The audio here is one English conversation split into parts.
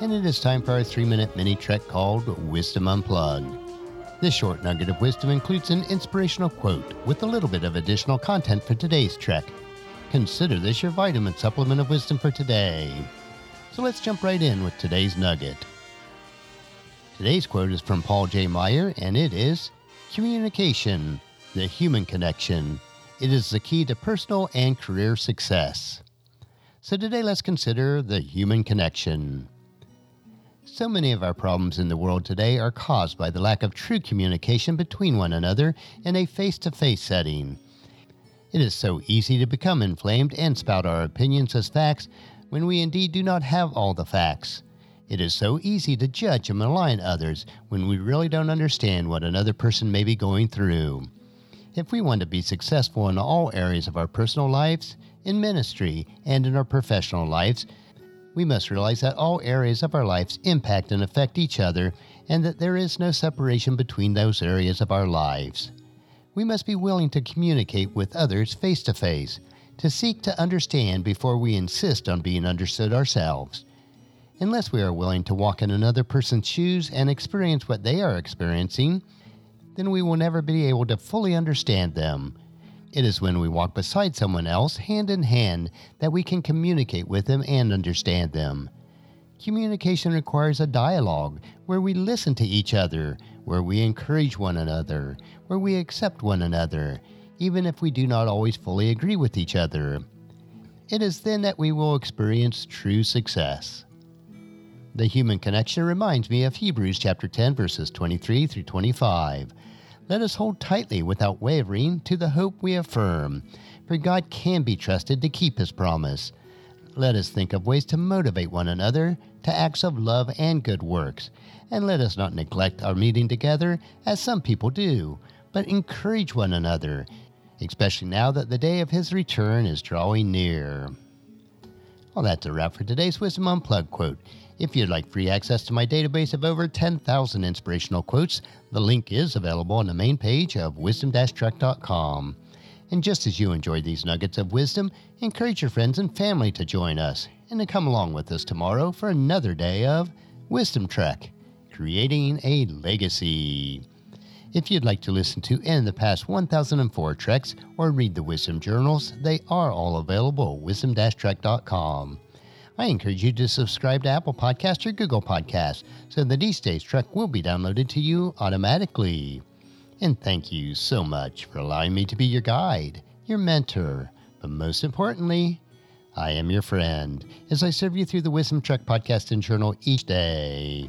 and it is time for our three minute mini trek called Wisdom Unplugged. This short nugget of wisdom includes an inspirational quote with a little bit of additional content for today's trek. Consider this your vitamin supplement of wisdom for today. So let's jump right in with today's nugget. Today's quote is from Paul J. Meyer, and it is Communication, the human connection. It is the key to personal and career success. So today let's consider the human connection. So many of our problems in the world today are caused by the lack of true communication between one another in a face to face setting. It is so easy to become inflamed and spout our opinions as facts when we indeed do not have all the facts. It is so easy to judge and malign others when we really don't understand what another person may be going through. If we want to be successful in all areas of our personal lives, in ministry, and in our professional lives, we must realize that all areas of our lives impact and affect each other, and that there is no separation between those areas of our lives. We must be willing to communicate with others face to face, to seek to understand before we insist on being understood ourselves. Unless we are willing to walk in another person's shoes and experience what they are experiencing, then we will never be able to fully understand them. It is when we walk beside someone else, hand in hand, that we can communicate with them and understand them. Communication requires a dialogue where we listen to each other, where we encourage one another, where we accept one another, even if we do not always fully agree with each other. It is then that we will experience true success. The human connection reminds me of Hebrews chapter 10 verses 23 through 25. Let us hold tightly without wavering to the hope we affirm, for God can be trusted to keep his promise. Let us think of ways to motivate one another to acts of love and good works, and let us not neglect our meeting together as some people do, but encourage one another, especially now that the day of his return is drawing near. Well, that's a wrap for today's Wisdom Unplugged quote. If you'd like free access to my database of over 10,000 inspirational quotes, the link is available on the main page of wisdom-trek.com. And just as you enjoy these nuggets of wisdom, encourage your friends and family to join us and to come along with us tomorrow for another day of Wisdom Trek, creating a legacy. If you'd like to listen to of the past 1004 treks or read the Wisdom Journals, they are all available at wisdom-trek.com. I encourage you to subscribe to Apple Podcasts or Google Podcasts so that each day's trek will be downloaded to you automatically. And thank you so much for allowing me to be your guide, your mentor, but most importantly, I am your friend as I serve you through the Wisdom Trek podcast and journal each day.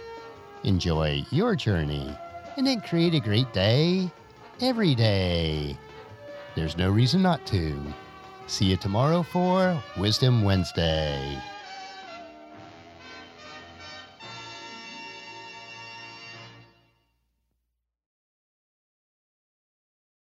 Enjoy your journey and then create a great day every day. There's no reason not to. See you tomorrow for Wisdom Wednesday.